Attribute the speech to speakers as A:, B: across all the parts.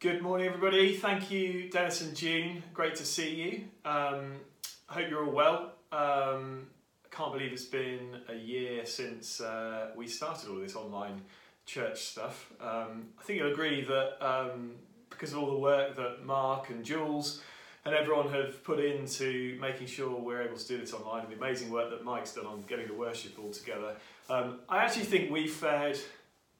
A: Good morning, everybody. Thank you, Dennis and June. Great to see you. Um, I hope you're all well. Um, I can't believe it's been a year since uh, we started all this online church stuff. Um, I think you'll agree that um, because of all the work that Mark and Jules and everyone have put into making sure we're able to do this online, and the amazing work that Mike's done on getting the worship all together, um, I actually think we fared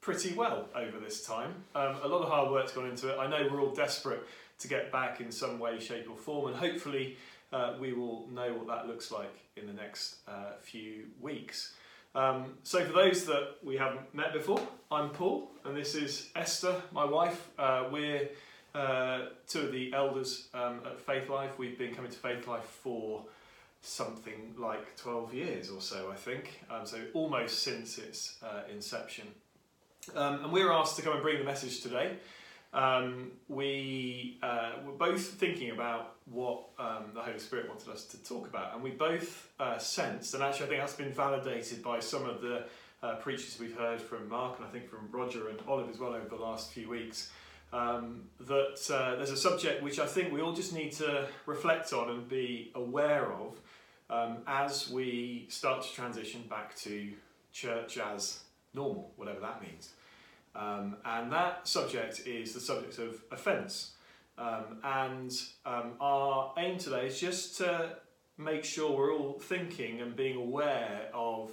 A: pretty well over this time. Um, a lot of hard work's gone into it. I know we're all desperate to get back in some way, shape, or form, and hopefully uh, we will know what that looks like in the next uh, few weeks. Um, so, for those that we haven't met before, I'm Paul, and this is Esther, my wife. Uh, we're uh, two of the elders um, at Faith Life. We've been coming to Faith Life for something like 12 years or so, I think. Um, so, almost since its uh, inception. Um, and we were asked to come and bring the message today. Um, we uh, were both thinking about what um, the Holy Spirit wanted us to talk about, and we both uh, sensed, and actually I think that's been validated by some of the uh, preachers we've heard from Mark and I think from Roger and Olive as well over the last few weeks, um, that uh, there's a subject which I think we all just need to reflect on and be aware of um, as we start to transition back to church as normal, whatever that means. Um, and that subject is the subject of offence. Um, and um, our aim today is just to make sure we're all thinking and being aware of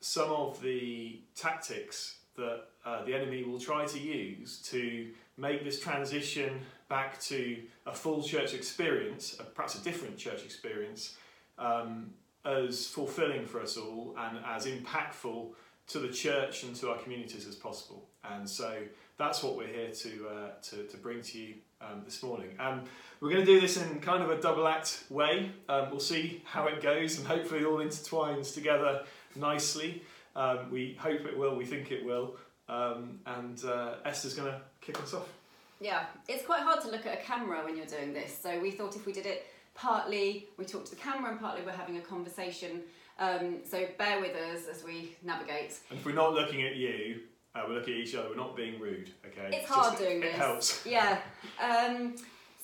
A: some of the tactics that uh, the enemy will try to use to make this transition back to a full church experience, perhaps a different church experience, um, as fulfilling for us all and as impactful to the church and to our communities as possible. And so that's what we're here to, uh, to, to, bring to you um, this morning. Um, we're going to do this in kind of a double act way. Um, we'll see how it goes and hopefully it all intertwines together nicely. Um, we hope it will, we think it will. Um, and uh, Esther's going to kick us off.
B: Yeah, it's quite hard to look at a camera when you're doing this. So we thought if we did it partly, we talked to the camera and partly we're having a conversation um, so bear with us as we navigate.
A: And if we're not looking at you, uh, we're looking at each other. We're not being rude, okay?
B: It's hard
A: Just,
B: doing
A: it,
B: this.
A: It helps.
B: Yeah. Um,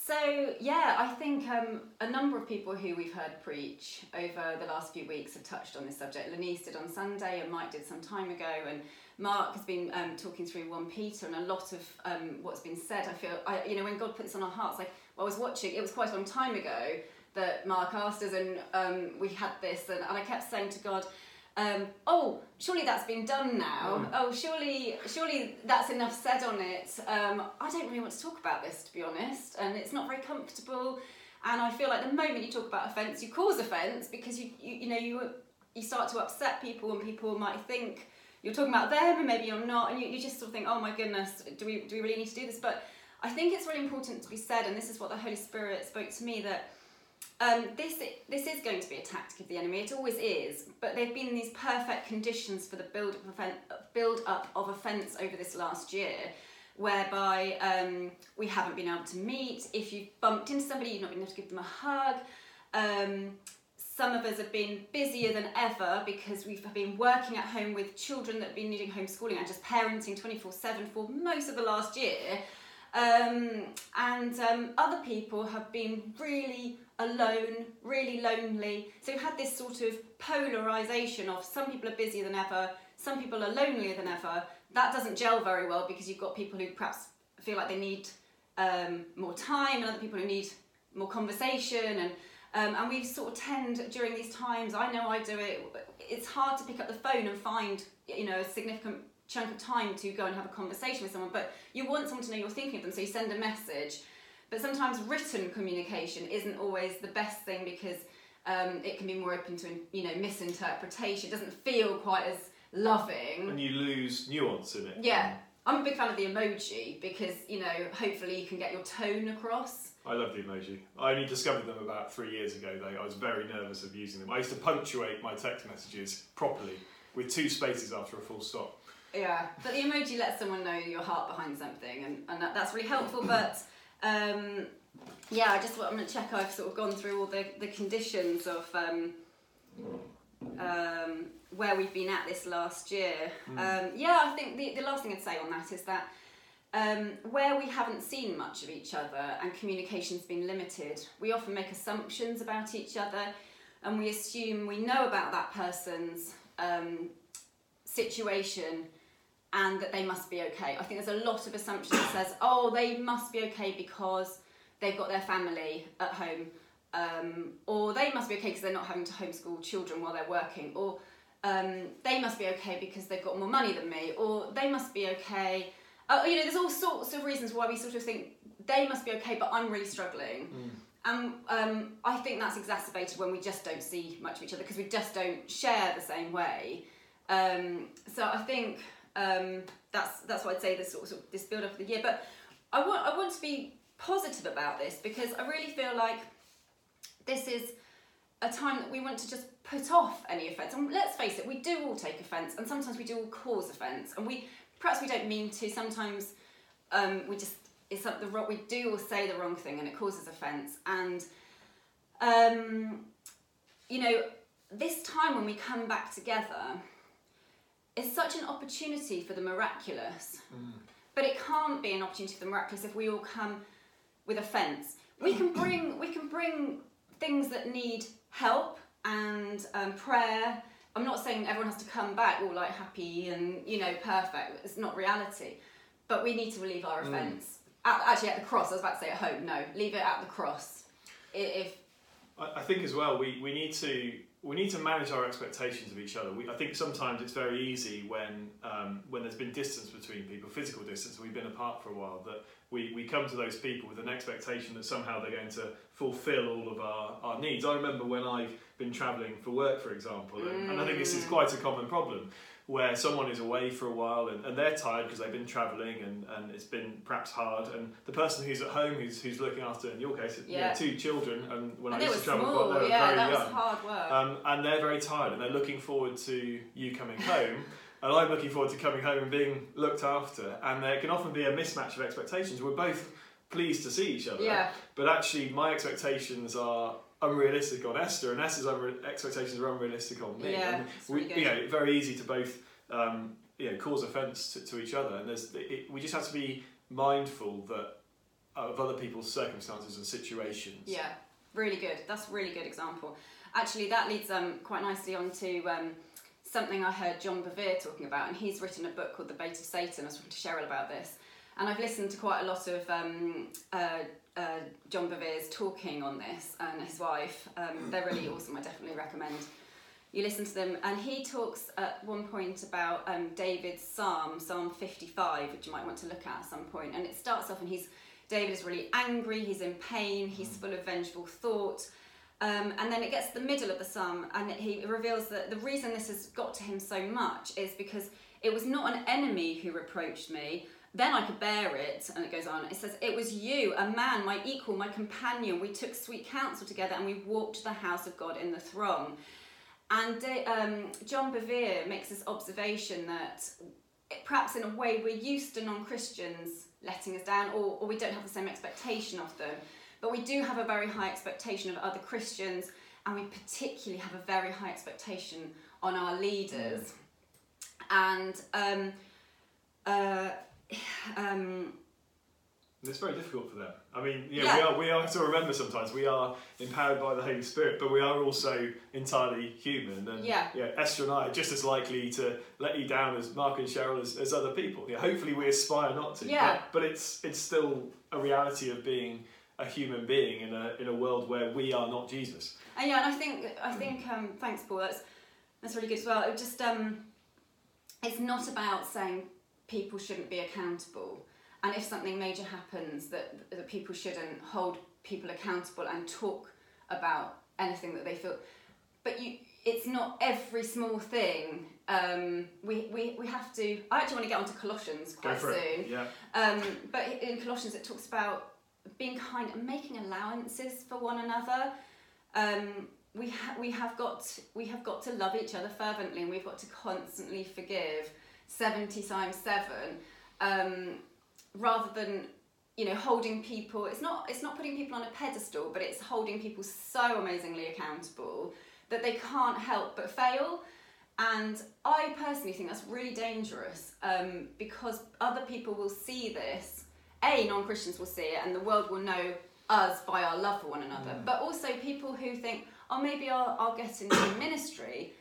B: so yeah, I think um, a number of people who we've heard preach over the last few weeks have touched on this subject. Lenise did on Sunday, and Mike did some time ago, and Mark has been um, talking through one Peter, and a lot of um, what's been said. I feel, I, you know, when God puts on our hearts, like well, I was watching, it was quite a long time ago, that Mark asked us, and um, we had this, and, and I kept saying to God, um, "Oh, surely that's been done now. Mm. Oh, surely, surely that's enough said on it. Um, I don't really want to talk about this, to be honest, and it's not very comfortable. And I feel like the moment you talk about offence, you cause offence because you, you, you know, you you start to upset people, and people might think." You're talking about them, and maybe you're not, and you, you just sort of think, "Oh my goodness, do we do we really need to do this?" But I think it's really important to be said, and this is what the Holy Spirit spoke to me that um, this this is going to be a tactic of the enemy. It always is, but there have been these perfect conditions for the build up, build up of offence over this last year, whereby um, we haven't been able to meet. If you've bumped into somebody, you've not been able to give them a hug. Um, some of us have been busier than ever because we've been working at home with children that have been needing homeschooling and just parenting 24 7 for most of the last year. Um, and um, other people have been really alone, really lonely. So we've had this sort of polarization of some people are busier than ever, some people are lonelier than ever. That doesn't gel very well because you've got people who perhaps feel like they need um, more time and other people who need more conversation and um, and we sort of tend during these times i know i do it it's hard to pick up the phone and find you know a significant chunk of time to go and have a conversation with someone but you want someone to know you're thinking of them so you send a message but sometimes written communication isn't always the best thing because um, it can be more open to you know misinterpretation. It doesn't feel quite as loving.
A: And you lose nuance in it.
B: Yeah. I'm a big fan of the emoji because, you know, hopefully you can get your tone across.
A: I love the emoji. I only discovered them about three years ago, though. I was very nervous of using them. I used to punctuate my text messages properly with two spaces after a full stop.
B: Yeah, but the emoji lets someone know your heart behind something, and, and that, that's really helpful. But um, yeah, I just I'm going to check. I've sort of gone through all the, the conditions of um, um, where we've been at this last year. Mm. yeah, I think the, the last thing I'd say on that is that um, where we haven't seen much of each other and communication's been limited, we often make assumptions about each other and we assume we know about that person's um, situation and that they must be okay. I think there's a lot of assumption that says, oh, they must be okay because they've got their family at home, um, or they must be okay because they're not having to homeschool children while they're working, or um, they must be okay because they've got more money than me, or they must be okay. Uh, you know, there's all sorts of reasons why we sort of think they must be okay, but I'm really struggling.
A: Mm.
B: And um, I think that's exacerbated when we just don't see much of each other because we just don't share the same way. Um, so I think um, that's that's what I'd say this sort of this build up of the year. But I want I want to be positive about this because I really feel like this is a time that we want to just put off any offence. And let's face it, we do all take offence, and sometimes we do all cause offence, and we perhaps we don't mean to. Sometimes um, we just it's the wrong. We do or say the wrong thing, and it causes offence. And um, you know, this time when we come back together is such an opportunity for the miraculous.
A: Mm.
B: But it can't be an opportunity for the miraculous if we all come with offence. We can bring we can bring things that need help and um, prayer. I'm not saying everyone has to come back all like happy and you know perfect. It's not reality. But we need to relieve our
A: Mm.
B: offence. At, actually, at the cross. I was about to say at home. No, leave it at the cross. If
A: I, I think as well we, we need to we need to manage our expectations of each other. We, I think sometimes it's very easy when um, when there's been distance between people, physical distance, we've been apart for a while, that we, we come to those people with an expectation that somehow they're going to fulfill all of our, our needs. I remember when I've been travelling for work, for example, and, and I think this is
B: Mm.
A: quite a common problem where someone is away for a while and, and they're tired because they've been travelling and, and it's been perhaps hard. And the person who's at home who's, who's looking after in your case you know, two children and when
B: and
A: I used to travel
B: small.
A: they were
B: yeah,
A: very
B: that
A: young.
B: was hard work.
A: um, and they're very tired and they're looking forward to you coming home. And I'm looking forward to coming home and being looked after. And there can often be a mismatch of expectations. We're both pleased to see each other.
B: Yeah.
A: but actually my expectations are unrealistic on Esther and Esther's unre- expectations are unrealistic on me
B: Yeah,
A: we,
B: really
A: you know very easy to both um, you know cause offence to, to each other and there's it, we just have to be mindful that of other people's circumstances and situations
B: Yeah, really good. That's a really good example. Actually, that leads um, quite nicely on to um, something I heard John Bevere talking about, and he's written a book called The Bait of Satan. I was talking to Cheryl about this, and I've listened to quite a lot of um, uh, uh, John Bevere's talking on this and his wife. Um, they're really awesome. I definitely recommend you listen to them. And he talks at one point about um, David's psalm, Psalm 55, which you might want to look at at some point. And it starts off, and he's David is really angry, he's in pain, he's full of vengeful thought. Um, and then it gets to the middle of the psalm, and he reveals that the reason this has got to him so much is because it was not an enemy who reproached me. Then I could bear it, and it goes on. It says, It was you, a man, my equal, my companion. We took sweet counsel together and we walked to the house of God in the throng. And uh, um, John Bevere makes this observation that perhaps in a way we're used to non Christians letting us down, or, or we don't have the same expectation of them. But we do have a very high expectation of other Christians, and we particularly have a very high expectation on our leaders. And um, uh, um,
A: It's very difficult for them. I mean, yeah,
B: Yeah.
A: we are. We are to remember sometimes we are empowered by the Holy Spirit, but we are also entirely human. And
B: Yeah.
A: Esther and I are just as likely to let you down as Mark and Cheryl as, as other people. Yeah, hopefully we aspire not to.
B: Yeah.
A: But, but it's it's still a reality of being a human being in a in a world where we are not Jesus.
B: And yeah, and I think I think um, thanks, Paul. That's that's really good as well. It just um, it's not about saying people shouldn't be accountable, and if something major happens, that that people shouldn't hold people accountable and talk about anything that they feel. But you, it's not every small thing. Um, we, we we have to. I actually want to get onto Colossians quite soon.
A: it. Yeah.
B: Um, but in Colossians, it talks about being kind and making allowances for one another. Um, we ha- we have got we have got to love each other fervently, and we've got to constantly forgive seventy times seven, um, rather than you know holding people. It's not it's not putting people on a pedestal, but it's holding people so amazingly accountable that they can't help but fail. And I personally think that's really dangerous um, because other people will see this. A, non Christians will see it, and the world will know us by our love for one another.
A: Mm.
B: But also, people who think, oh, maybe I'll, I'll get into ministry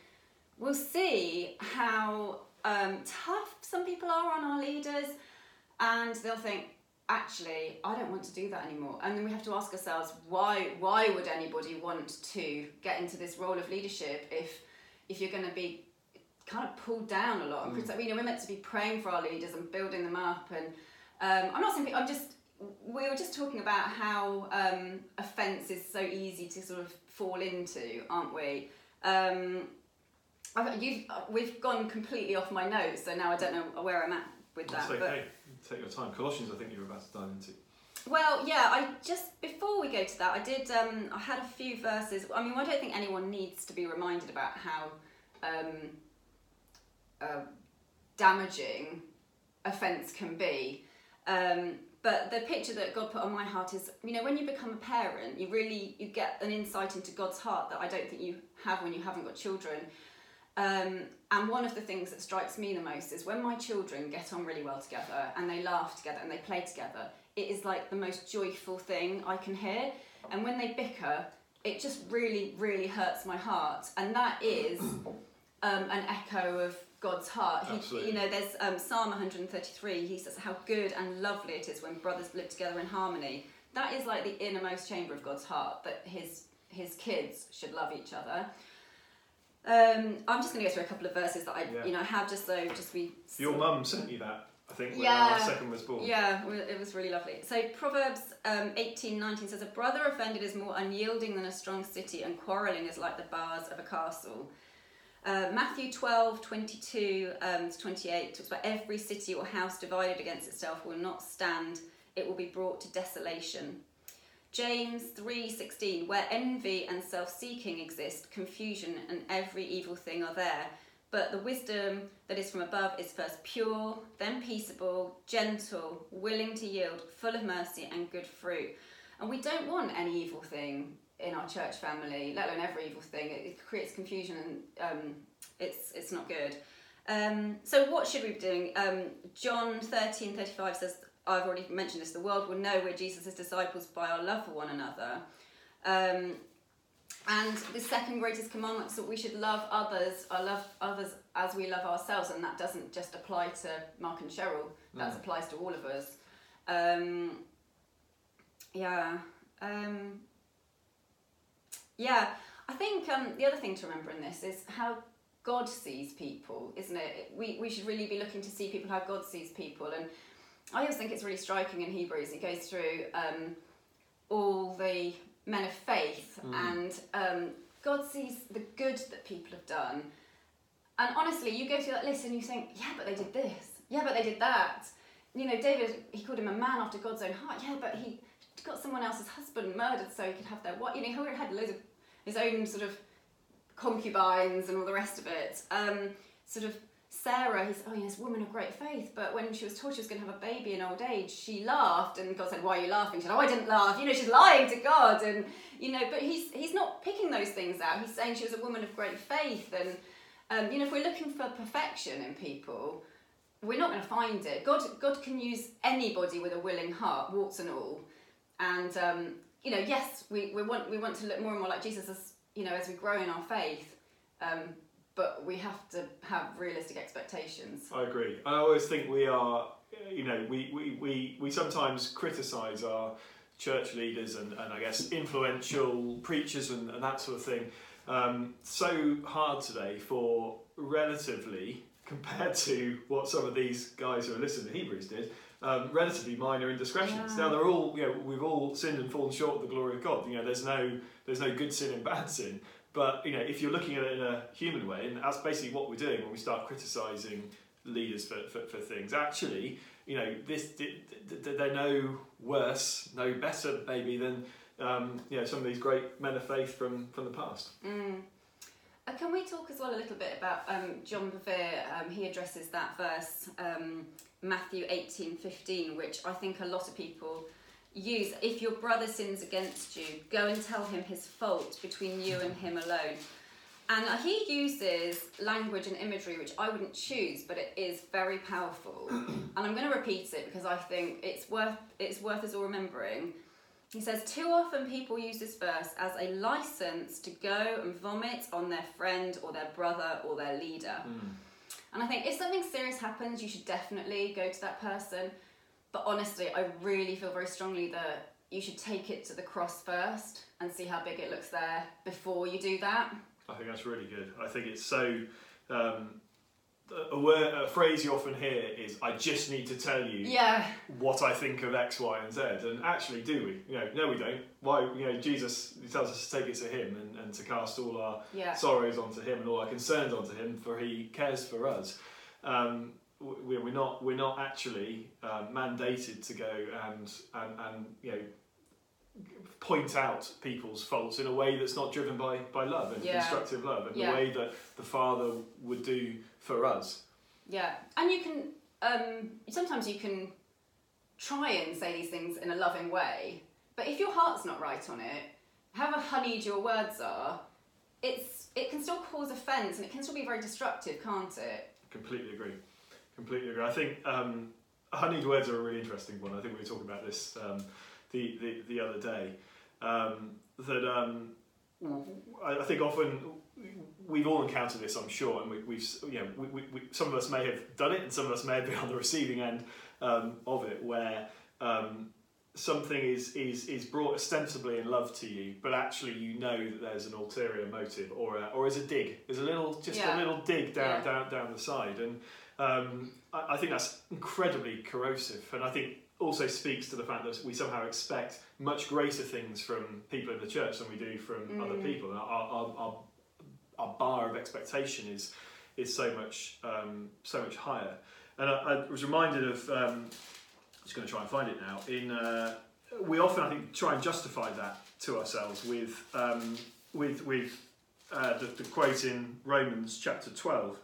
B: will see how um, tough some people are on our leaders, and they'll think, actually, I don't want to do that anymore. And then we have to ask ourselves, why? Why would anybody want to get into this role of leadership if if you're going to be kind of pulled down a lot? And
A: Mm.
B: you know, we're meant to be praying for our leaders and building them up. And um, I'm not saying I'm just. We were just talking about how um, offence is so easy to sort of fall into, aren't we? Um, I've, you've, uh, we've gone completely off my notes, so now I don't know where I'm at with that.
A: That's
B: but-
A: Take your time. Colossians, I think you were about to dive into.
B: well, yeah, I just before we go to that, I did. Um, I had a few verses. I mean, I don't think anyone needs to be reminded about how um, uh, damaging offence can be. Um, but the picture that God put on my heart is, you know, when you become a parent, you really you get an insight into God's heart that I don't think you have when you haven't got children. Um, and one of the things that strikes me the most is when my children get on really well together and they laugh together and they play together, it is like the most joyful thing I can hear. And when they bicker, it just really, really hurts my heart. And that is um, an echo of God's heart. He, you know, there's um, Psalm 133. He says how good and lovely it is when brothers live together in harmony. That is like the innermost chamber of God's heart. That his his kids should love each other. Um, I'm just going to go through a couple of verses that I,
A: Yeah.
B: you know, have just so just we.
A: Your mum sent you that, I think, when
B: Yeah.
A: our second was born.
B: Yeah, it was really lovely. So Proverbs um, 18, 19 says, A brother offended is more unyielding than a strong city, and quarrelling is like the bars of a castle. Uh, Matthew 12, 22 um, to 28 talks about every city or house divided against itself will not stand, it will be brought to desolation. James 3:16 where envy and self-seeking exist confusion and every evil thing are there. But the wisdom that is from above is first pure then peaceable gentle willing to yield full of mercy and good fruit. And we don't want any evil thing in our church family let alone every evil thing. It, creates confusion and um, it's it's not good. Um, so what should we be doing? Um, John 13 35 says I've already mentioned this the world will know we're Jesus' disciples by our love for one another. Um, and the second greatest commandment is that we should love others or love others as we love ourselves and that doesn't just apply to Mark and Cheryl. That
A: Mm.
B: applies to all of us. Um, yeah um, yeah I think um, the other thing to remember in this is how God sees people isn't it? We, we should really be looking to see people how God sees people and I always think it's really striking in Hebrews. It goes through um, all the men of faith,
A: Mm.
B: and um, God sees the good that people have done. And honestly, you go through that list and you think, yeah, but they did this. Yeah, but they did that. You know, David, he called him a man after God's own heart. Yeah, but he got someone else's husband murdered so he could have their wife. You know, he had loads of his own sort of concubines and all the rest of it. Um, sort of Sarah, he's oh yes, woman of great faith. But when she was told she was going to have a baby in old age, she laughed, and God said, "Why are you laughing?" She said, "Oh, I didn't laugh." You know, she's lying to God, and you know, but he's he's not picking those things out. He's saying she was a woman of great faith, and um, you know, if we're looking for perfection in people, we're not going to find it. God God can use anybody with a willing heart, warts and all, and um, you know, yes, we, we want we want to look more and more like Jesus as you know as we grow in our faith. Um, but we have to have realistic expectations.
A: I agree. I always think we are, you know, we, we, we, we sometimes criticise our church leaders and, and I guess influential preachers and, and that sort of thing um, so hard today for relatively, compared to what some of these guys who are listening to Hebrews did, um, relatively minor indiscretions.
B: Yeah.
A: Now they're all, you know, we've all sinned and fallen short of the glory of God. You know, there's no, there's no good sin and bad sin. But you know, if you're looking at it in a human way, and that's basically what we're doing when we start criticising leaders for, for, for things. Actually, you know, this th- th- th- they're no worse, no better, maybe than um, you know some of these great men of faith from from the past.
B: Mm. Uh, can we talk as well a little bit about um, John Bevere? Um, he addresses that verse, um, Matthew eighteen fifteen, which I think a lot of people use. If your brother sins against you, go and tell him his fault between you and him alone. And he uses language and imagery which I wouldn't choose, but it is very powerful. and I'm going to repeat it because I think it's worth it's worth us all remembering. He says, Too often people use this verse as a license to go and vomit on their friend or their brother or their leader.
A: Mm.
B: And I think if something serious happens, you should definitely go to that person. But honestly, I really feel very strongly that you should take it to the cross first and see how big it looks there before you do that.
A: I think that's really good. I think it's so. Um, a, word, a phrase you often hear is, "I just need to tell you
B: Yeah,
A: what I think of X, Y, and Z." And actually, do we? You know, no, we don't. Why? You know, Jesus he tells us to take it to Him and, and to cast all our
B: yeah,
A: sorrows onto Him and all our concerns onto Him, for He cares for us. Um, we- we're not we're not actually um, mandated to go and, and and you know point out people's faults in a way that's not driven by by love and
B: Yeah.
A: constructive love and
B: Yeah.
A: the way that the Father would do for us.
B: yeah. And you can, um, sometimes you can try and say these things in a loving way, but if your heart's not right on it, however honeyed your words are, it's it can still cause offence and it can still be very destructive, can't it?
A: Completely agree. Completely agree. I think um, honeyed words are a really interesting one. I think we were talking about this um, the, the the other day. Um, that um, I I think often we've all encountered this, I'm sure, and we, we've you know we, we, we, some of us may have done it, and some of us may have been on the receiving end um, of it, where um, something is, is is brought ostensibly in love to you, but actually you know that there's an ulterior motive, or a, or is a dig. There's a little just
B: Yeah.
A: a little dig down
B: Yeah.
A: down down the side, and um, I, I think that's incredibly corrosive, and I think also speaks to the fact that we somehow expect much greater things from people in the church than we do from other
B: Mm.
A: people. Our, our, our, our bar of expectation is is so much um, so much higher. And I, I was reminded of. Um, I'm just going to try and find it now. In uh, we often I think try and justify that to ourselves with um, with with uh, the, the quote in Romans chapter twelve.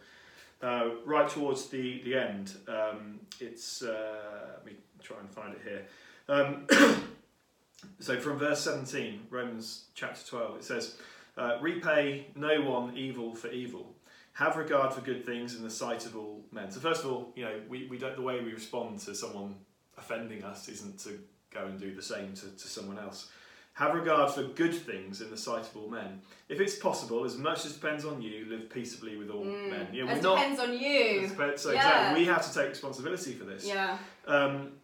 A: Uh, right towards the the end, um, it's uh, let me try and find it here. Um, so from verse seventeen, Romans chapter twelve, it says, uh, "Repay no one evil for evil. Have regard for good things in the sight of all men." So first of all, you know, we, we don't the way we respond to someone offending us isn't to go and do the same to, to someone else. Have regard for good things in the sight of all men. If it's possible, as much as depends on you, live peaceably with all
B: Mm.
A: men.
B: It
A: we're not.
B: depends on you.
A: So
B: Yeah.
A: exactly, we have to take responsibility for this.
B: Yeah,
A: Um,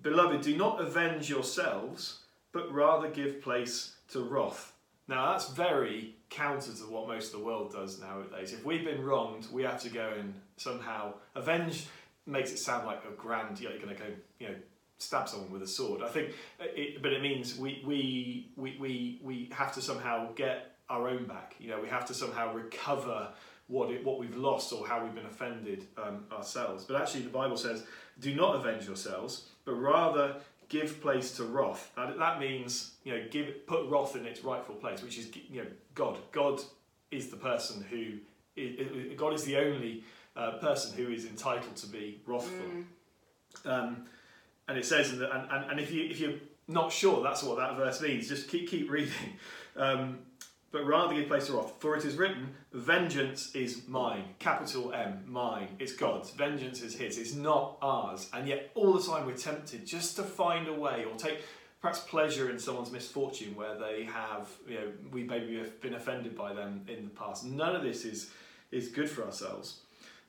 A: Beloved, do not avenge yourselves, but rather give place to wrath. Now that's very counter to what most of the world does nowadays. If we've been wronged, we have to go and somehow avenge. Makes it sound like a grand. You know, you're going to go, you know, stab someone with a sword. I think, it, but it means we we we we we have to somehow get our own back. You know, we have to somehow recover what it, what we've lost or how we've been offended um, ourselves. But actually, the Bible says, "Do not avenge yourselves, but rather give place to wrath." Now, that means you know, give put wrath in its rightful place, which is you know, God. God is the person who God is the only uh, person who is entitled to be wrathful.
B: Mm.
A: Um, and it says, the, and, and, and if, you, if you're not sure that's what that verse means, just keep, keep reading. Um, but rather give place to wrath. For it is written, Vengeance is mine. Capital M, mine. It's God's. Vengeance is His. It's not ours. And yet, all the time, we're tempted just to find a way or take perhaps pleasure in someone's misfortune where they have, you know, we maybe have been offended by them in the past. None of this is, is good for ourselves.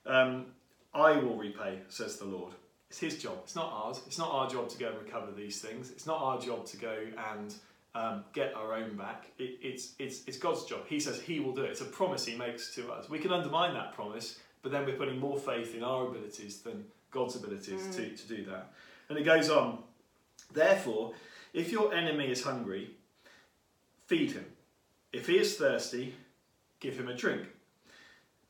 A: Um, I will repay, says the Lord. It's his job. It's not ours. It's not our job to go and recover these things. It's not our job to go and um, get our own back. It, it's, it's, it's God's job. He says he will do it. It's a promise he makes to us. We can undermine that promise, but then we're putting more faith in our abilities than God's abilities
B: Mm.
A: to, to do that. And it goes on. Therefore, if your enemy is hungry, feed him. If he is thirsty, give him a drink.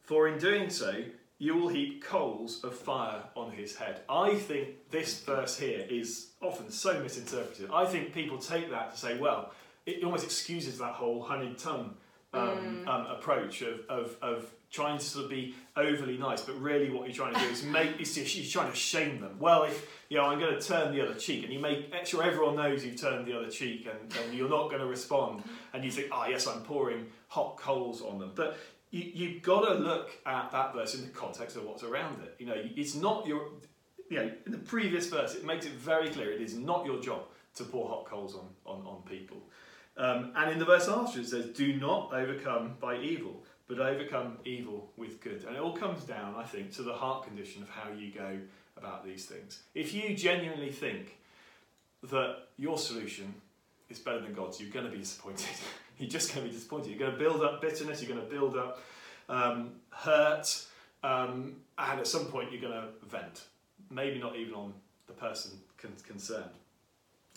A: For in doing so, you will heap coals of fire on his head. I think this verse here is often so misinterpreted. I think people take that to say, well, it almost excuses that whole honeyed tongue um,
B: Mm.
A: um, approach of, of, of trying to sort of be overly nice, but really what you're trying to do is make, you're trying to shame them. Well, if, you know, I'm going to turn the other cheek, and you make sure everyone knows you've turned the other cheek and, and you're not going to respond, and you think, ah, yes, I'm pouring hot coals on them. But you, you've got to look at that verse in the context of what's around it. You know, it's not your, you know, in the previous verse, it makes it very clear it is not your job to pour hot coals on, on, on people. Um, and in the verse after it says, do not overcome by evil, but overcome evil with good. And it all comes down, I think, to the heart condition of how you go about these things. If you genuinely think that your solution is better than God's, you're going to be disappointed. you're just going to be disappointed. You're going to build up bitterness, you're going to build up um, hurt, um, and at some point you're going to vent. Maybe not even on the person con- concerned.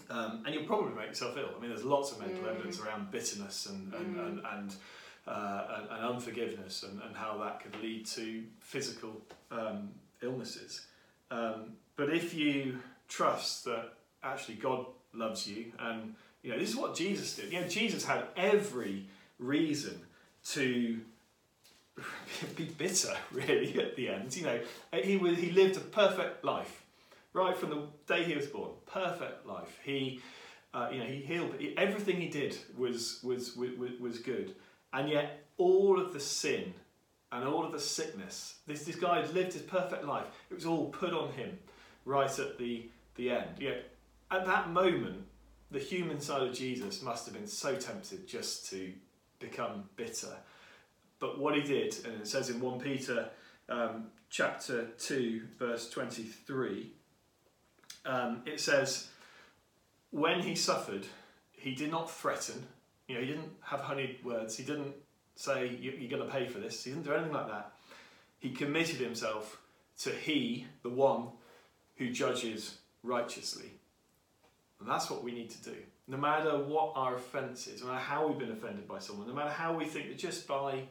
A: Um, and you'll probably make yourself ill. I mean, there's lots of medical
B: Mm.
A: evidence around bitterness and, and,
B: Mm.
A: and, and, uh, and, and unforgiveness and, and how that could lead to physical um, illnesses. Um, but if you trust that actually God loves you, and you know this is what Jesus did. You know, Jesus had every reason to be bitter, really, at the end. You know, he was he lived a perfect life, right from the day he was born. Perfect life. He, uh, you know, he healed. He, everything he did was, was was was good, and yet all of the sin and all of the sickness. This this guy had lived his perfect life. It was all put on him, right at the the end. Know, at that moment, the human side of Jesus must have been so tempted just to become bitter. But what he did, and it says in 1 Peter um, chapter 2, verse 23, um, it says, When he suffered, he did not threaten. You know, he didn't have honeyed words. He didn't say, "You- You're going to pay for this. He didn't do anything like that. He committed himself to he, the one who judges righteously. And that's what we need to do. No matter what our offence is, no matter how we've been offended by someone, no matter how we think that just by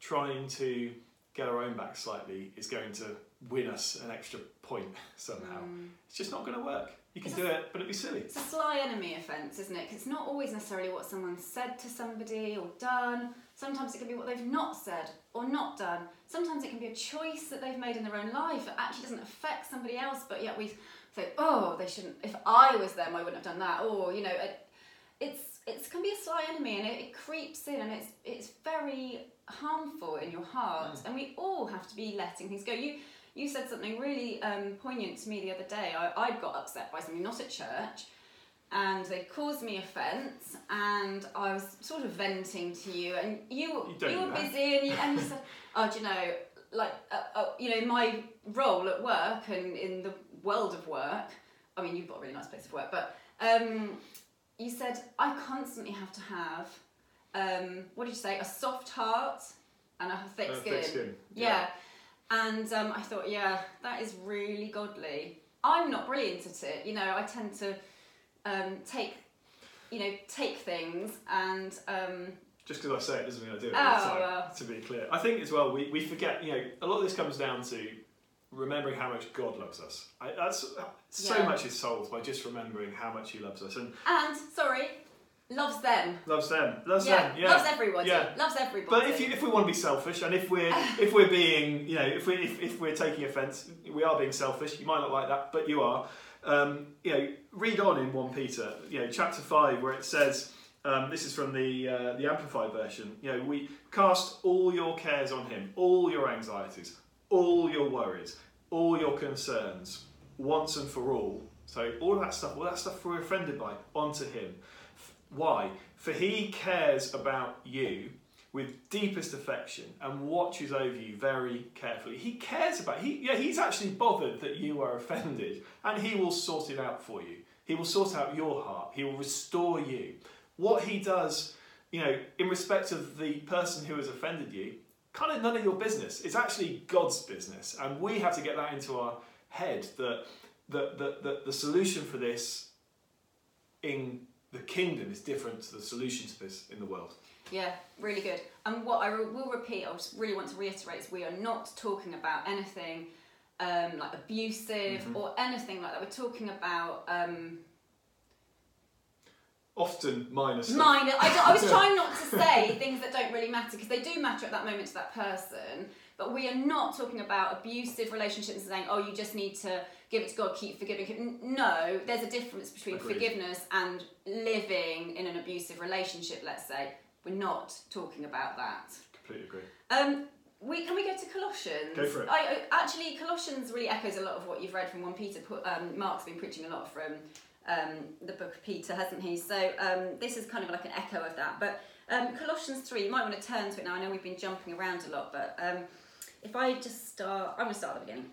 A: trying to get our own back slightly is going to win us an extra point somehow.
B: Mm.
A: It's just not going to work. You can
B: It's
A: do it, but it'd be silly.
B: It's a sly enemy offence, isn't it? 'Cause it's not always necessarily what someone said to somebody or done. Sometimes it can be what they've not said or not done. Sometimes it can be a choice that they've made in their own life that actually doesn't affect somebody else, but yet we say, oh, they shouldn't. If I was them, I wouldn't have done that. Or you know, it, it's it can be a sly enemy, and it, it creeps in, and it's it's very harmful in your heart. And we all have to be letting things go. You you said something really um, poignant to me the other day. I, I got upset by something, not at church, and they caused me offence, and I was sort of venting to you, and you
A: You
B: you were busy, and you, and you said, "Oh, do you know, like, uh, uh, you know, my role at work and in the world of work. I mean, you've got a really nice place of work, but um, you said I constantly have to have, um, what did you say, a soft heart and a thick
A: Uh,
B: skin.
A: thick skin.
B: Yeah. And um, I thought, yeah, that is really godly. I'm not brilliant at it. You know, I tend to um, take, you know, take things and um,
A: Just because I say it doesn't mean I do it.
B: Oh,
A: all the time,
B: well.
A: To be clear, I think as well we, we forget. You know, a lot of this comes down to remembering how much God loves us. I, that's so
B: Yeah.
A: much is solved by just remembering how much He loves us and
B: and sorry, loves them.
A: loves them. Loves them. Yeah.
B: loves everybody.
A: Yeah.
B: Loves everybody.
A: But if you, if we want to be selfish, and if we're if we're being you know if we if, if we're taking offence, we are being selfish. You might not like that, but you are. Um, you know, read on in one Peter, you know, chapter five, where it says, um, this is from the uh, the Amplified version. You know, we cast all your cares on Him, all your anxieties, all your worries, all your concerns, once and for all. So all that stuff, all that stuff we're offended by, onto Him. Why? For he cares about you with deepest affection and watches over you very carefully. He cares about he yeah, he's actually bothered that you are offended and he will sort it out for you. He will sort out your heart. He will restore you. What he does, you know, in respect of the person who has offended you, kind of none of your business. It's actually God's business. And we have to get that into our head that that the, the, the solution for this in the kingdom is different to the solution to this in the world.
B: Yeah, really good. And what I re- will repeat, I just really want to reiterate, is we are not talking about anything um, like abusive
A: Mhm.
B: or anything like that. We're talking about um,
A: Often minor stuff.
B: minor. I, I was trying not to say things that don't really matter because they do matter at that moment to that person. But we are not talking about abusive relationships and saying, oh, you just need to give it to God, keep forgiving. No, there's a difference between
A: Agreed.
B: forgiveness and living in an abusive relationship, let's say. We're not talking about that.
A: completely agree.
B: Um, we can we go to Colossians?
A: Go for it.
B: I, actually, Colossians really echoes a lot of what you've read from one Peter. Um, Mark's been preaching a lot from um, the book of Peter, hasn't he? So um, this is kind of like an echo of that. But um, Colossians three, you might want to turn to it now. I know we've been jumping around a lot, but um, if I just start, I'm going to start at the beginning.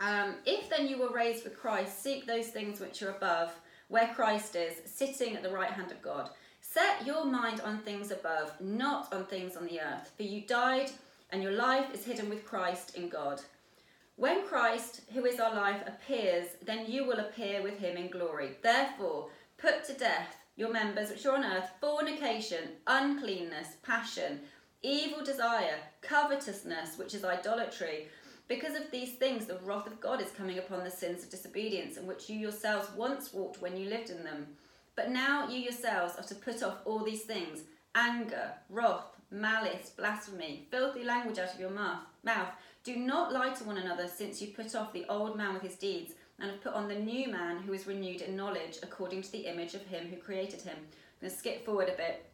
B: Um, if then you were raised with Christ, seek those things which are above, where Christ is, sitting at the right hand of God. Set your mind on things above, not on things on the earth. For you died, and your life is hidden with Christ in God. When Christ, who is our life, appears, then you will appear with him in glory. Therefore, put to death your members which are on earth fornication, uncleanness, passion, evil desire, covetousness, which is idolatry. Because of these things, the wrath of God is coming upon the sins of disobedience, in which you yourselves once walked when you lived in them. But now you yourselves are to put off all these things anger, wrath, malice, blasphemy, filthy language out of your mouth. Do not lie to one another, since you put off the old man with his deeds, and have put on the new man who is renewed in knowledge according to the image of him who created him. I'm going to skip forward a bit.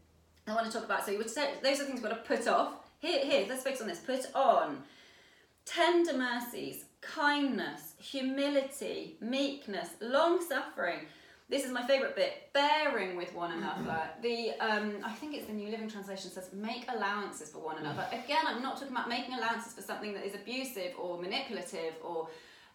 B: I want to talk about, so you would say, those are things we've got to put off. Here, here, let's focus on this. Put on tender mercies, kindness, humility, meekness, long suffering. This is my favourite bit. Bearing with one another. The um, I think it's the New Living Translation says make allowances for one another. Again, I'm not talking about making allowances for something that is abusive or manipulative or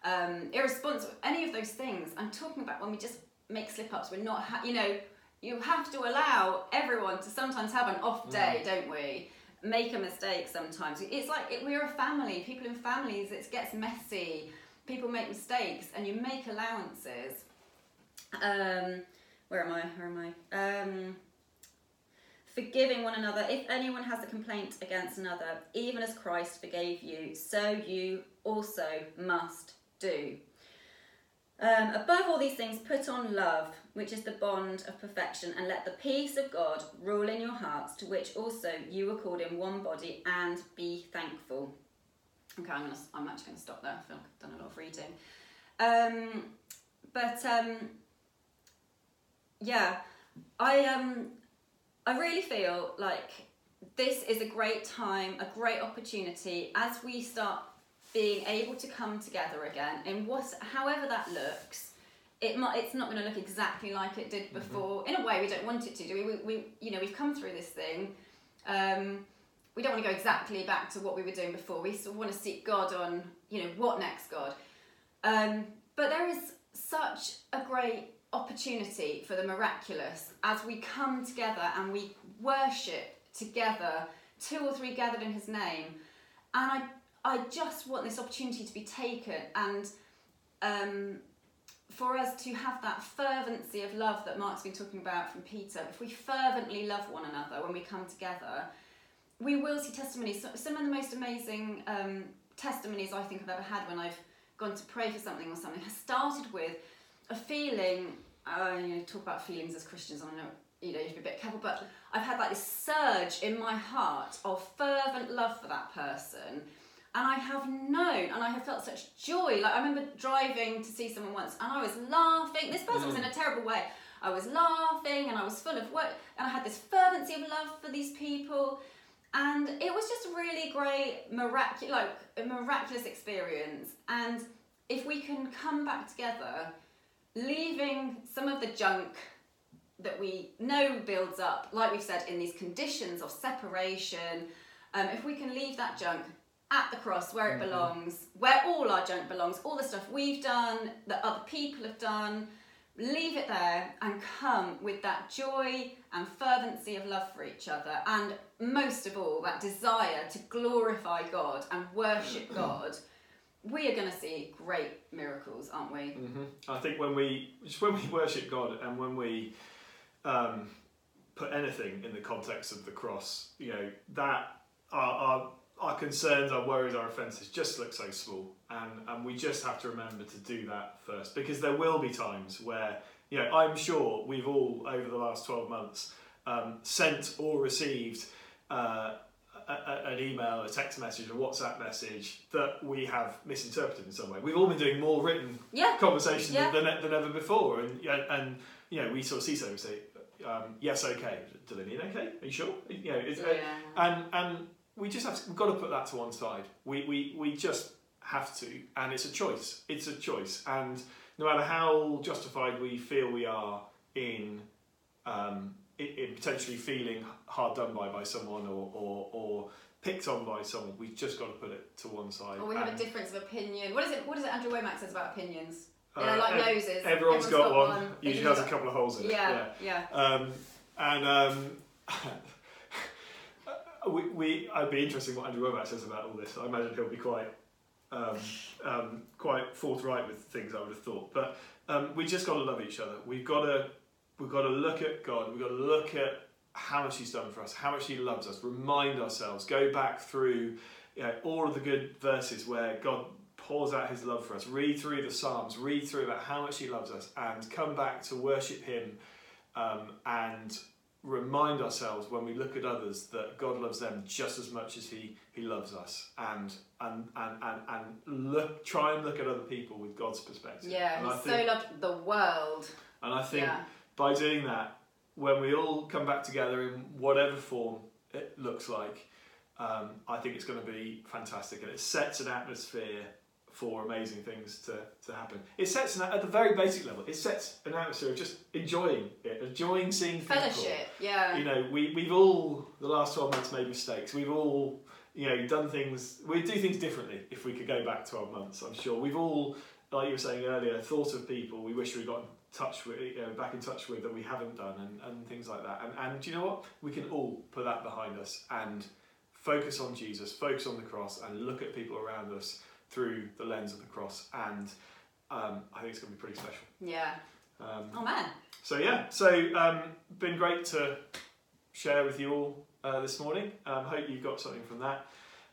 B: um, irresponsible. Any of those things. I'm talking about when we just make slip ups. We're not, ha- you know, you have to allow everyone to sometimes have an off day, don't we? Make a mistake sometimes. It's like it, we're a family. People in families, it gets messy. People make mistakes, and you make allowances. Um, where am I? Where am I? Um, forgiving one another. If anyone has a complaint against another, even as Christ forgave you, so you also must do. Um, above all these things, put on love, which is the bond of perfection, and let the peace of God rule in your hearts, to which also you were called in one body, and be thankful. Okay, I'm gonna. I'm actually gonna stop there. I feel like I've done a lot of reading. Um, but um, yeah, I um, I really feel like this is a great time, a great opportunity as we start being able to come together again in what, however that looks. It might, it's not going to look exactly like it did before. In a way, we don't want it to, do we? We, we you know, we've come through this thing. Um, we don't want to go exactly back to what we were doing before. We sort of want to seek God on, you know, what next, God. Um, but there is such a great opportunity for the miraculous as we come together and we worship together, two or three gathered in His name. And I, I just want this opportunity to be taken and um, for us to have that fervency of love that Mark's been talking about from Peter. If we fervently love one another when we come together, we will see testimonies. Some of the most amazing um, testimonies I think I've ever had when I've gone to pray for something or something has started with a feeling. Uh, you know, talk about feelings as Christians. I know you know you have to be a bit careful, but I've had like this surge in my heart of fervent love for that person. And I have known and I have felt such joy. Like I remember driving to see someone once and I was laughing. This person was in a terrible way. I was laughing and I was full of work and I had this fervency of love for these people. And it was just really great, miraculous, like a miraculous experience. And if we can come back together, leaving some of the junk that we know builds up, like we've said, in these conditions of separation, um, if we can leave that junk at the cross where it belongs, where all our junk belongs, all the stuff we've done, that other people have done, leave it there and come with that joy and fervency of love for each other, and most of all, that desire to glorify God and worship God. We are going to see great miracles, aren't we?
A: hmm I think when we when we worship God and when we um, put anything in the context of the cross, you know that our, our our concerns, our worries, our offences just look so small, and and we just have to remember to do that first because there will be times where you know I'm sure we've all over the last twelve months um, sent or received. Uh, a, a- an email, a text message, a WhatsApp message that we have misinterpreted in some way. We've all been doing more written
B: Yeah.
A: conversation
B: Yeah.
A: than, than ever before, and and you know we sort of see something and say, um, yes, okay. Mean okay? Are you sure? You know, it's,
B: Yeah.
A: and and we just have to, we've got to put that to one side. We, we, we just have to, and it's a choice. It's a choice, and no matter how justified we feel we are in, um, potentially feeling hard done by by someone or, or, or picked on by someone, we've just got to put it to one side.
B: Or we have a difference of opinion. What is it? What is it? Andrew Wommack says about opinions. You
A: uh,
B: know, like
A: ev-
B: noses.
A: Everyone's got, one.
B: but
A: Usually has a couple of holes in it.
B: Yeah, yeah.
A: Um, and um, we, we, I'd be interested in what Andrew Wommack says about all this. I imagine he'll be quite, um, um, quite forthright with things. I would have thought, but um, we just got to love each other. We've got to, we've got to look at God. We've got to look at how much He's done for us, how much He loves us. Remind ourselves. Go back through, you know, all of the good verses where God pours out His love for us. Read through the Psalms. Read through about how much He loves us, and come back to worship Him um, and remind ourselves when we look at others that God loves them just as much as He He loves us, and and and and, and look try and look at other people with God's perspective.
B: Yeah,
A: and I
B: he
A: think,
B: so loved the world.
A: and I think
B: Yeah.
A: By doing that, when we all come back together in whatever form it looks like, um, I think it's going to be fantastic, and it sets an atmosphere for amazing things to, to happen. It sets an, at the very basic level. It sets an atmosphere of just enjoying it, enjoying seeing people.
B: Fellowship, yeah.
A: You know, we we've all the last twelve months made mistakes. We've all you know done things. We would do things differently if we could go back twelve months. I'm sure we've all, like you were saying earlier, thought of people we wish we got in touch with, you know, back in touch with that we haven't done, and, and things like that. And and do you know what? We can all put that behind us and focus on Jesus, focus on the cross, and look at people around us through the lens of the cross. And um, I think it's going to be pretty special.
B: yeah.
A: Um,
B: Oh man.
A: so yeah, so um, been great to share with you all uh, this morning. Um, hope you got something from that,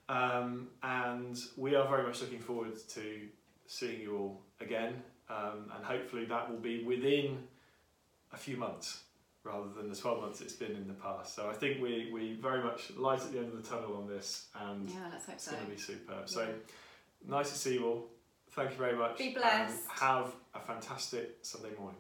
A: um, and we are very much looking forward to seeing you all again, um, and hopefully that will be within a few months rather than the 12 months it's been in the past. So I think we, we very much light at the end of the tunnel on this, and
B: Yeah, let's hope
A: it's
B: so.
A: going to be superb. So nice to see you all. Thank you very much.
B: Be blessed.
A: have a fantastic Sunday morning.